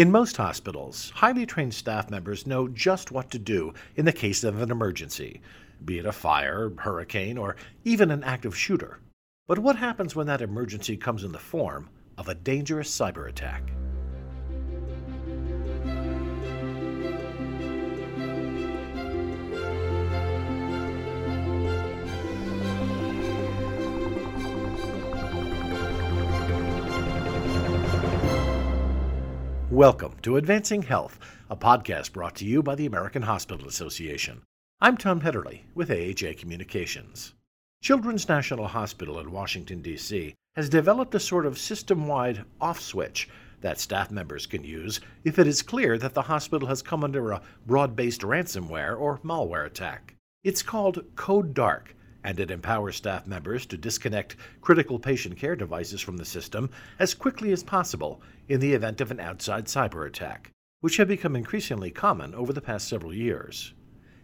In most hospitals, highly trained staff members know just what to do in the case of an emergency, be it a fire, hurricane, or even an active shooter. But what happens when that emergency comes in the form of a dangerous cyber attack? Welcome to Advancing Health, a podcast brought to you by the American Hospital Association. I'm Tom Haederle with AHA Communications. Children's National Hospital in Washington, D.C. has developed a sort of system wide off switch that staff members can use if it is clear that the hospital has come under a broad based ransomware or malware attack. It's called Code Dark and it empowers staff members to disconnect critical patient care devices from the system as quickly as possible in the event of an outside cyber attack, which have become increasingly common over the past several years.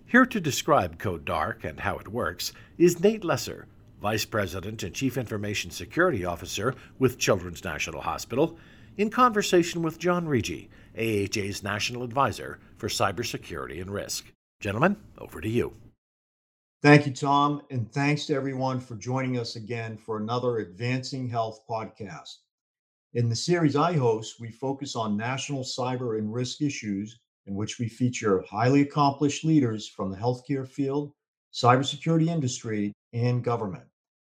Here to describe Code Dark and how it works is Nate Lesser, Vice President and Chief Information Security Officer with Children's National Hospital, in conversation with John Riggi, AHA's National Advisor for Cybersecurity and Risk. Gentlemen, over to you. Thank you, Tom, and thanks to everyone for joining us again for another Advancing Health podcast. In the series I host, we focus on national cyber and risk issues in which we feature highly accomplished leaders from the healthcare field, cybersecurity industry, and government.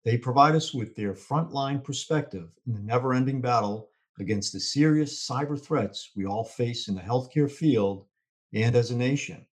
They provide us with their frontline perspective in the never ending battle against the serious cyber threats we all face in the healthcare field and as a nation.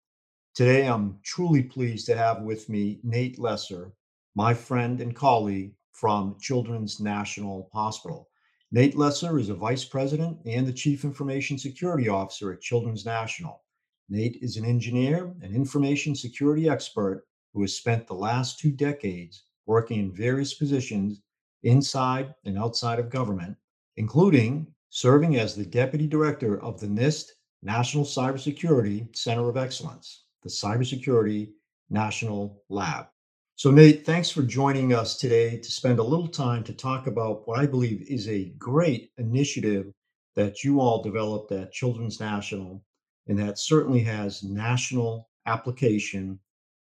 Today, I'm truly pleased to have with me Nate Lesser, my friend and colleague from Children's National Hospital. Nate Lesser is a vice president and the chief information security officer at Children's National. Nate is an engineer and information security expert who has spent the last two decades working in various positions inside and outside of government, including serving as the deputy director of the NIST National Cybersecurity Center of Excellence the Cybersecurity National Lab. So, Nate, thanks for joining us today to spend a little time to talk about what I believe is a great initiative that you all developed at Children's National, and that certainly has national application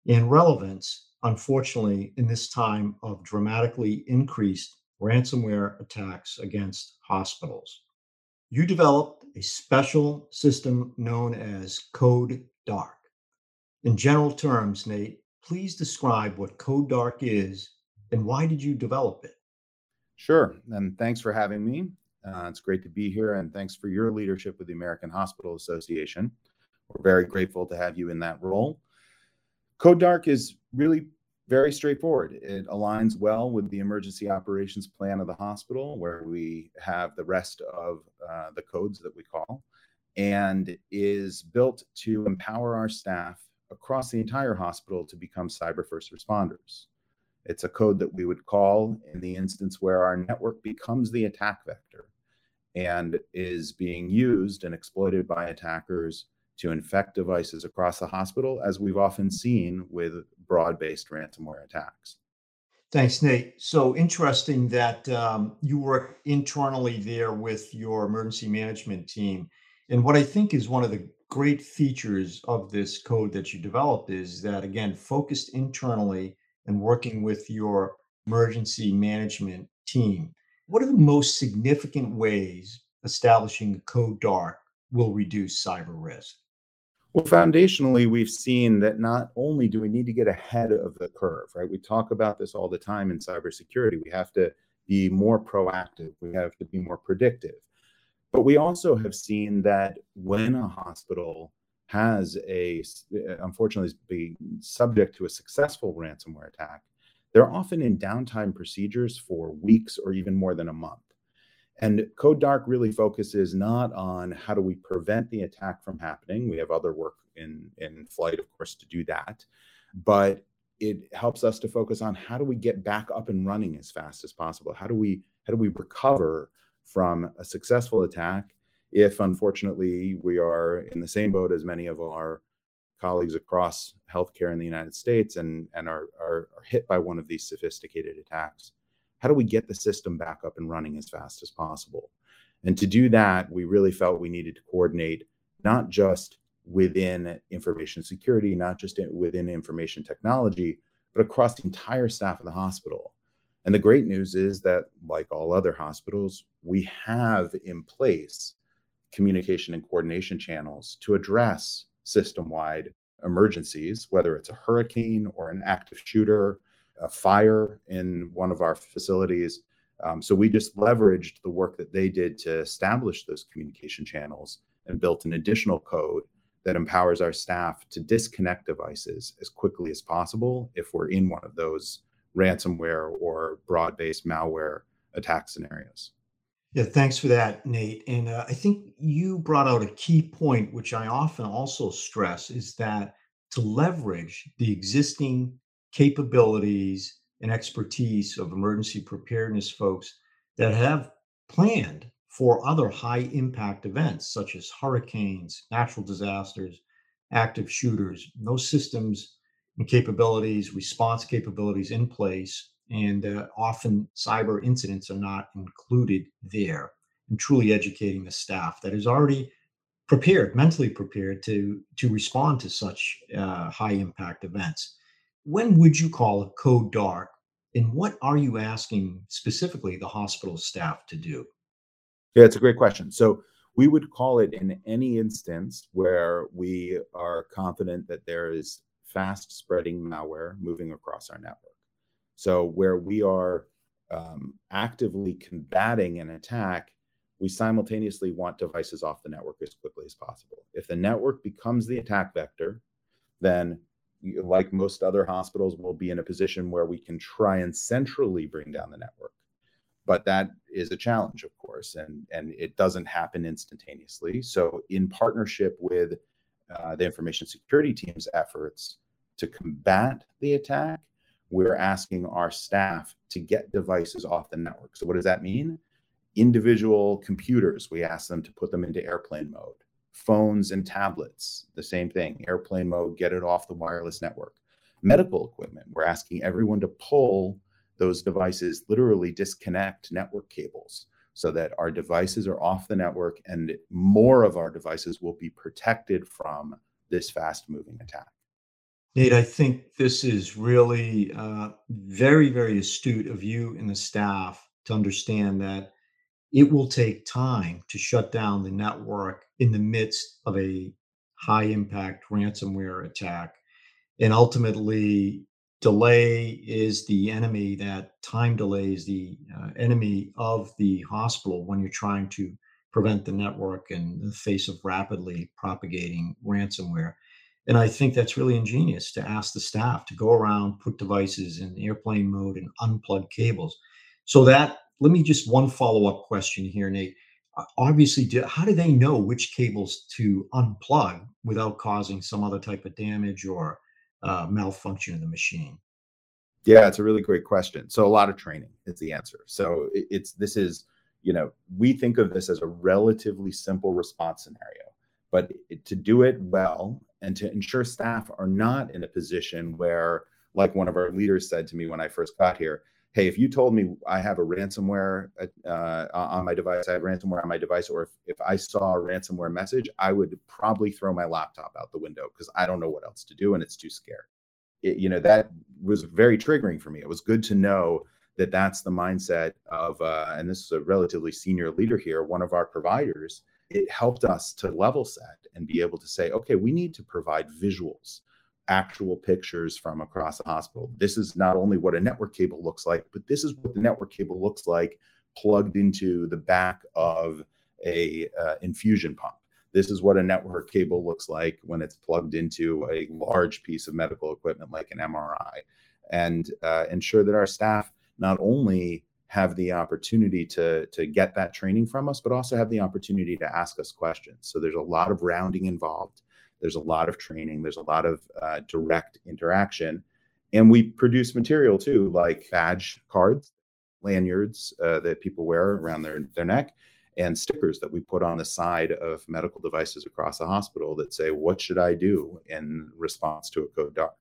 and relevance, unfortunately, in this time of dramatically increased ransomware attacks against hospitals. You developed a special system known as Code Dark. In general terms, Nate, please describe what Code Dark is and why did you develop it? Sure. And thanks for having me. Uh, it's great to be here. And thanks for your leadership with the American Hospital Association. We're very grateful to have you in that role. Code Dark is really very straightforward. It aligns well with the emergency operations plan of the hospital, where we have the rest of uh, the codes that we call, and is built to empower our staff across the entire hospital to become cyber first responders. It's a code that we would call in the instance where our network becomes the attack vector and is being used and exploited by attackers to infect devices across the hospital, as we've often seen with broad based ransomware attacks. Thanks, Nate. So interesting that um, you work internally there with your emergency management team. And what I think is one of the great features of this code that you developed is that again focused internally and working with your emergency management team. What are the most significant ways establishing a code dark will reduce cyber risk? Well foundationally we've seen that not only do we need to get ahead of the curve right? We talk about this all the time in cybersecurity. We have to be more proactive. We have to be more predictive but we also have seen that when a hospital has a, unfortunately, be subject to a successful ransomware attack, they're often in downtime procedures for weeks or even more than a month. And Code Dark really focuses not on how do we prevent the attack from happening. We have other work in, in flight, of course, to do that. But it helps us to focus on how do we get back up and running as fast as possible? How do we how do we recover from a successful attack if unfortunately we are in the same boat as many of our colleagues across healthcare in the United States and, and are, are, are, hit by one of these sophisticated attacks. How do we get the system back up and running as fast as possible? And to do that, we really felt we needed to coordinate not just within information security, not just within information technology, but across the entire staff of the hospital. And the great news is that, like all other hospitals, we have in place communication and coordination channels to address system wide emergencies, whether it's a hurricane or an active shooter, a fire in one of our facilities. Um, so we just leveraged the work that they did to establish those communication channels and built an additional code that empowers our staff to disconnect devices as quickly as possible if we're in one of those ransomware or broad based malware attack scenarios. Yeah, thanks for that, Nate. And uh, I think you brought out a key point, which I often also stress, is that to leverage the existing capabilities and expertise of emergency preparedness folks that have planned for other high impact events such as hurricanes, natural disasters, active shooters, those systems capabilities, response capabilities in place. And uh, often cyber incidents are not included there. And truly educating the staff that is already prepared, mentally prepared to to respond to such uh, high impact events. When would you call a code dark, and what are you asking specifically the hospital staff to do? Yeah, it's a great question. So we would call it in any instance where we are confident that there is fast spreading malware moving across our network. So where we are um, actively combating an attack, we simultaneously want devices off the network as quickly as possible. If the network becomes the attack vector, then like most other hospitals, we'll be in a position where we can try and centrally bring down the network. But that is a challenge, of course, and, and it doesn't happen instantaneously. So, in partnership with uh, the information security team's efforts to combat the attack, we're asking our staff to get devices off the network. So, what does that mean? Individual computers, we ask them to put them into airplane mode. Phones and tablets, the same thing, airplane mode, get it off the wireless network. Medical equipment, we're asking everyone to pull those devices, literally disconnect network cables so that our devices are off the network and more of our devices will be protected from this fast moving attack. Nate, I think this is really uh, very, very astute of you and the staff to understand that it will take time to shut down the network in the midst of a high impact ransomware attack. And ultimately, delay is the enemy, that time delay is the uh, enemy of the hospital when you're trying to prevent the network in the face of rapidly propagating ransomware. And I think that's really ingenious to ask the staff to go around, put devices in airplane mode and unplug cables. So that let me just one follow-up question here, Nate. Obviously, do, how do they know which cables to unplug without causing some other type of damage or uh, malfunction of the machine? Yeah, it's a really great question. So a lot of training is the answer. So it's this is you know we think of this as a relatively simple response scenario, but to do it well and to ensure staff are not in a position where, like one of our leaders said to me when I first got here, hey, if you told me I have a ransomware uh, on my device, I have ransomware on my device, or if, if I saw a ransomware message, I would probably throw my laptop out the window because I don't know what else to do and it's too scary. It, you know, that was very triggering for me. It was good to know that that's the mindset of, uh, and this is a relatively senior leader here, one of our providers it helped us to level set and be able to say, okay, we need to provide visuals, actual pictures from across the hospital. This is not only what a network cable looks like, but this is what the network cable looks like plugged into the back of a uh, infusion pump. This is what a network cable looks like when it's plugged into a large piece of medical equipment like an MRI, and uh, ensure that our staff not only have the opportunity to to get that training from us but also have the opportunity to ask us questions so there's a lot of rounding involved there's a lot of training there's a lot of uh, direct interaction and we produce material too like badge cards lanyards uh, that people wear around their, their neck and stickers that we put on the side of medical devices across the hospital that say what should i do in response to a code dark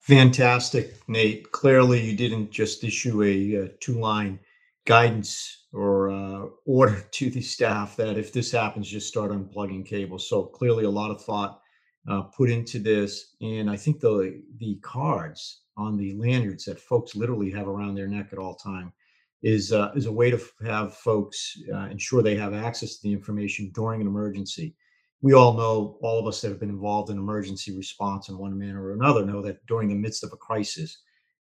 Fantastic, Nate. Clearly, you didn't just issue a, a two line guidance or uh, order to the staff that if this happens, just start unplugging cables. So clearly, a lot of thought uh, put into this, and I think the the cards on the lanyards that folks literally have around their neck at all time is uh, is a way to have folks uh, ensure they have access to the information during an emergency. We all know, all of us that have been involved in emergency response in one manner or another, know that during the midst of a crisis,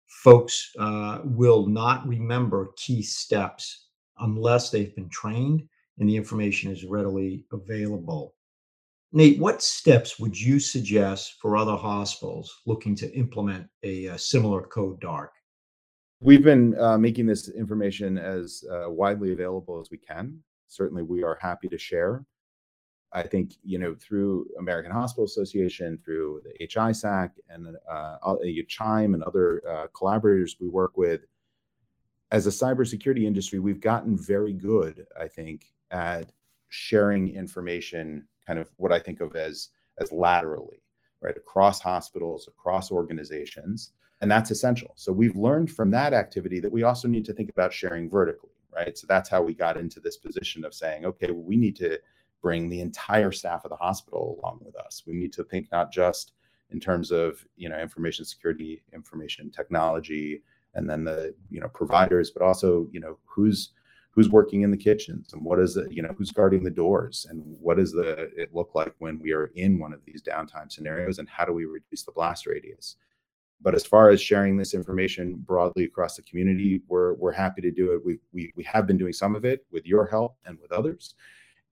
folks uh, will not remember key steps unless they've been trained and the information is readily available. Nate, what steps would you suggest for other hospitals looking to implement a, a similar code dark? We've been uh, making this information as uh, widely available as we can. Certainly, we are happy to share. I think you know through American Hospital Association, through the HISAC, and uh, CHIME and other uh, collaborators we work with. As a cybersecurity industry, we've gotten very good, I think, at sharing information, kind of what I think of as as laterally, right, across hospitals, across organizations, and that's essential. So we've learned from that activity that we also need to think about sharing vertically, right? So that's how we got into this position of saying, okay, well, we need to bring the entire staff of the hospital along with us. We need to think not just in terms of you know information security, information technology, and then the you know providers, but also you know who's who's working in the kitchens and what is it you know who's guarding the doors and what does the it look like when we are in one of these downtime scenarios and how do we reduce the blast radius? But as far as sharing this information broadly across the community we're we're happy to do it. We we, we have been doing some of it with your help and with others.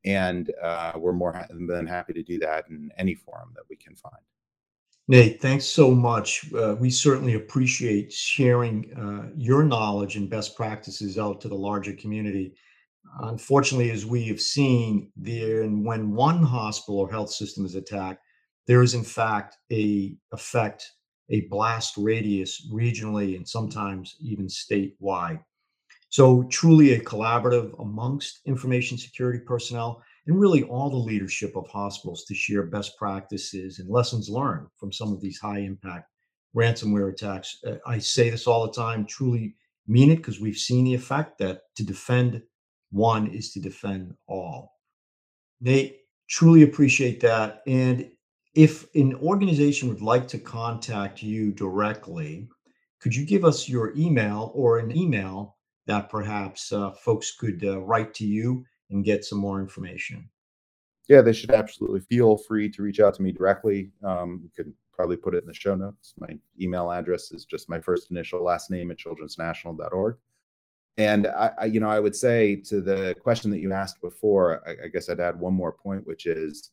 And uh, we're more than happy to do that in any forum that we can find. Nate, thanks so much. Uh, we certainly appreciate sharing uh, your knowledge and best practices out to the larger community. Unfortunately, as we have seen, there and when one hospital or health system is attacked, there is in fact a effect, a blast radius regionally and sometimes even statewide. So, truly a collaborative amongst information security personnel and really all the leadership of hospitals to share best practices and lessons learned from some of these high impact ransomware attacks. Uh, I say this all the time, truly mean it because we've seen the effect that to defend one is to defend all. Nate, truly appreciate that. And if an organization would like to contact you directly, could you give us your email or an email that perhaps uh, folks could uh, write to you and get some more information? Yeah, they should absolutely feel free to reach out to me directly. Um, you could probably put it in the show notes. My email address is just my first initial last name at childrensnational.org. And I, I, you know, I would say to the question that you asked before, I, I guess I'd add one more point, which is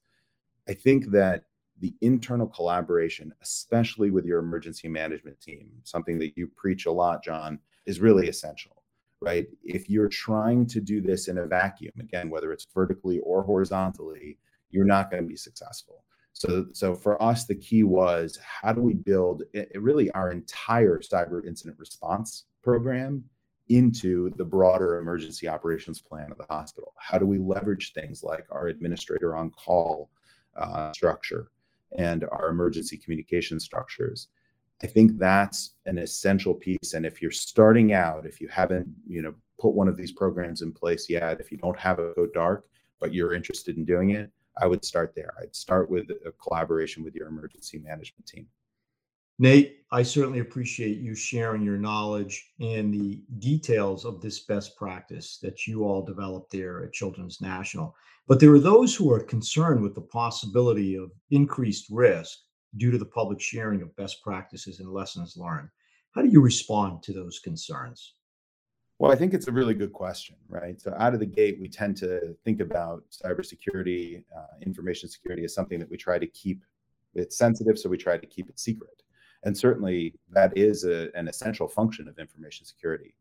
I think that the internal collaboration, especially with your emergency management team, something that you preach a lot, John, is really essential right? If you're trying to do this in a vacuum, again, whether it's vertically or horizontally, you're not going to be successful. So, so for us, the key was how do we build it, really our entire cyber incident response program into the broader emergency operations plan of the hospital? How do we leverage things like our administrator on call uh, structure and our emergency communication structures? I think that's an essential piece. And if you're starting out, if you haven't, you know, put one of these programs in place yet, if you don't have a go dark, but you're interested in doing it, I would start there. I'd start with a collaboration with your emergency management team. Nate, I certainly appreciate you sharing your knowledge and the details of this best practice that you all developed there at Children's National. But there are those who are concerned with the possibility of increased risk due to the public sharing of best practices and lessons learned. How do you respond to those concerns? Well, I think it's a really good question, right? So, out of the gate, we tend to think about cybersecurity, uh, information security as something that we try to keep it sensitive, so we try to keep it secret. And certainly, that is a, an essential function of information security.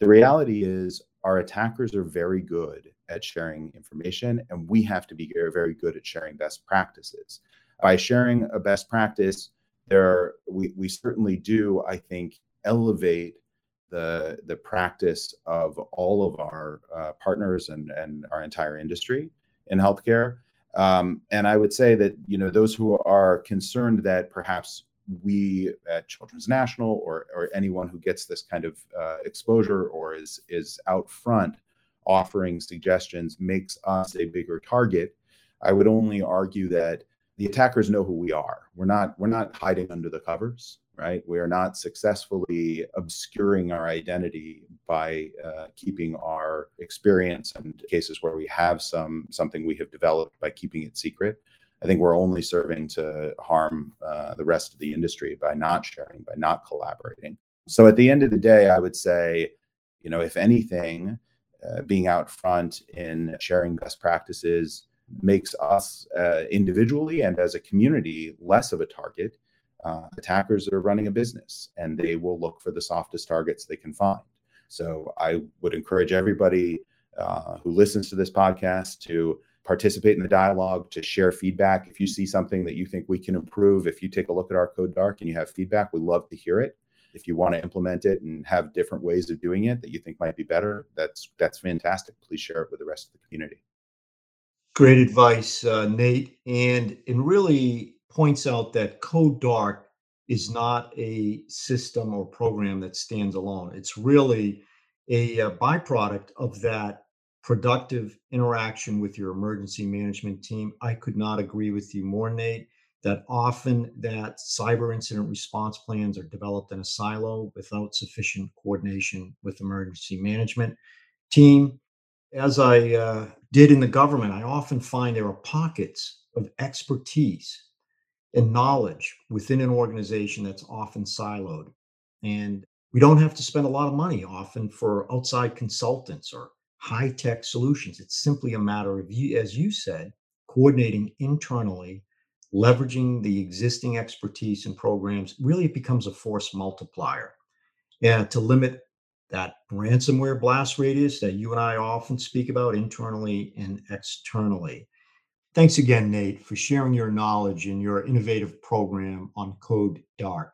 The reality is, our attackers are very good at sharing information, and we have to be very, very good at sharing best practices by sharing a best practice, there we, we certainly do, I think, elevate the the practice of all of our uh, partners and and our entire industry in healthcare. Um, and I would say that you know those who are concerned that perhaps we at Children's National or or anyone who gets this kind of uh, exposure or is is out front offering suggestions makes us a bigger target. I would only argue that the attackers know who we are. We're not we're not hiding under the covers, right? We are not successfully obscuring our identity by uh, keeping our experience and cases where we have some something we have developed by keeping it secret. I think we're only serving to harm uh, the rest of the industry by not sharing, by not collaborating. So at the end of the day, I would say, you know, if anything, uh, being out front in sharing best practices makes us uh, individually and as a community less of a target. Uh, attackers are running a business and they will look for the softest targets they can find. So I would encourage everybody uh, who listens to this podcast to participate in the dialogue, to share feedback. If you see something that you think we can improve, if you take a look at our code dark and you have feedback, we love to hear it. If you want to implement it and have different ways of doing it that you think might be better, that's that's fantastic. Please share it with the rest of the community. Great advice, uh, Nate, and it really points out that Code Dark is not a system or program that stands alone. It's really a, a uh, byproduct of that productive interaction with your emergency management team. I could not agree with you more, Nate. That often that cyber incident response plans are developed in a silo without sufficient coordination with emergency management team as I uh, did in the government, I often find there are pockets of expertise and knowledge within an organization that's often siloed. And we don't have to spend a lot of money often for outside consultants or high tech solutions. It's simply a matter of, as you said, coordinating internally, leveraging the existing expertise and programs. Really, it becomes a force multiplier. And to limit that ransomware blast radius that you and I often speak about internally and externally. Thanks again, Nate, for sharing your knowledge and your innovative program on Code Dark.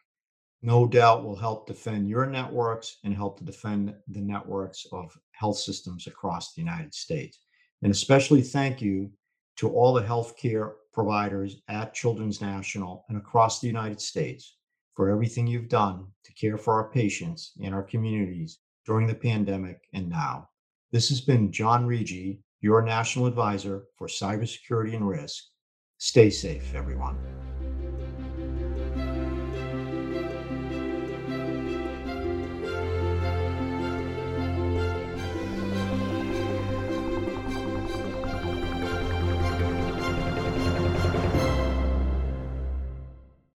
No doubt will help defend your networks and help to defend the networks of health systems across the United States. And especially thank you to all the healthcare providers at Children's National and across the United States for everything you've done to care for our patients and our communities during the pandemic and now. This has been John Riggi, your national advisor for cybersecurity and risk. Stay safe, everyone.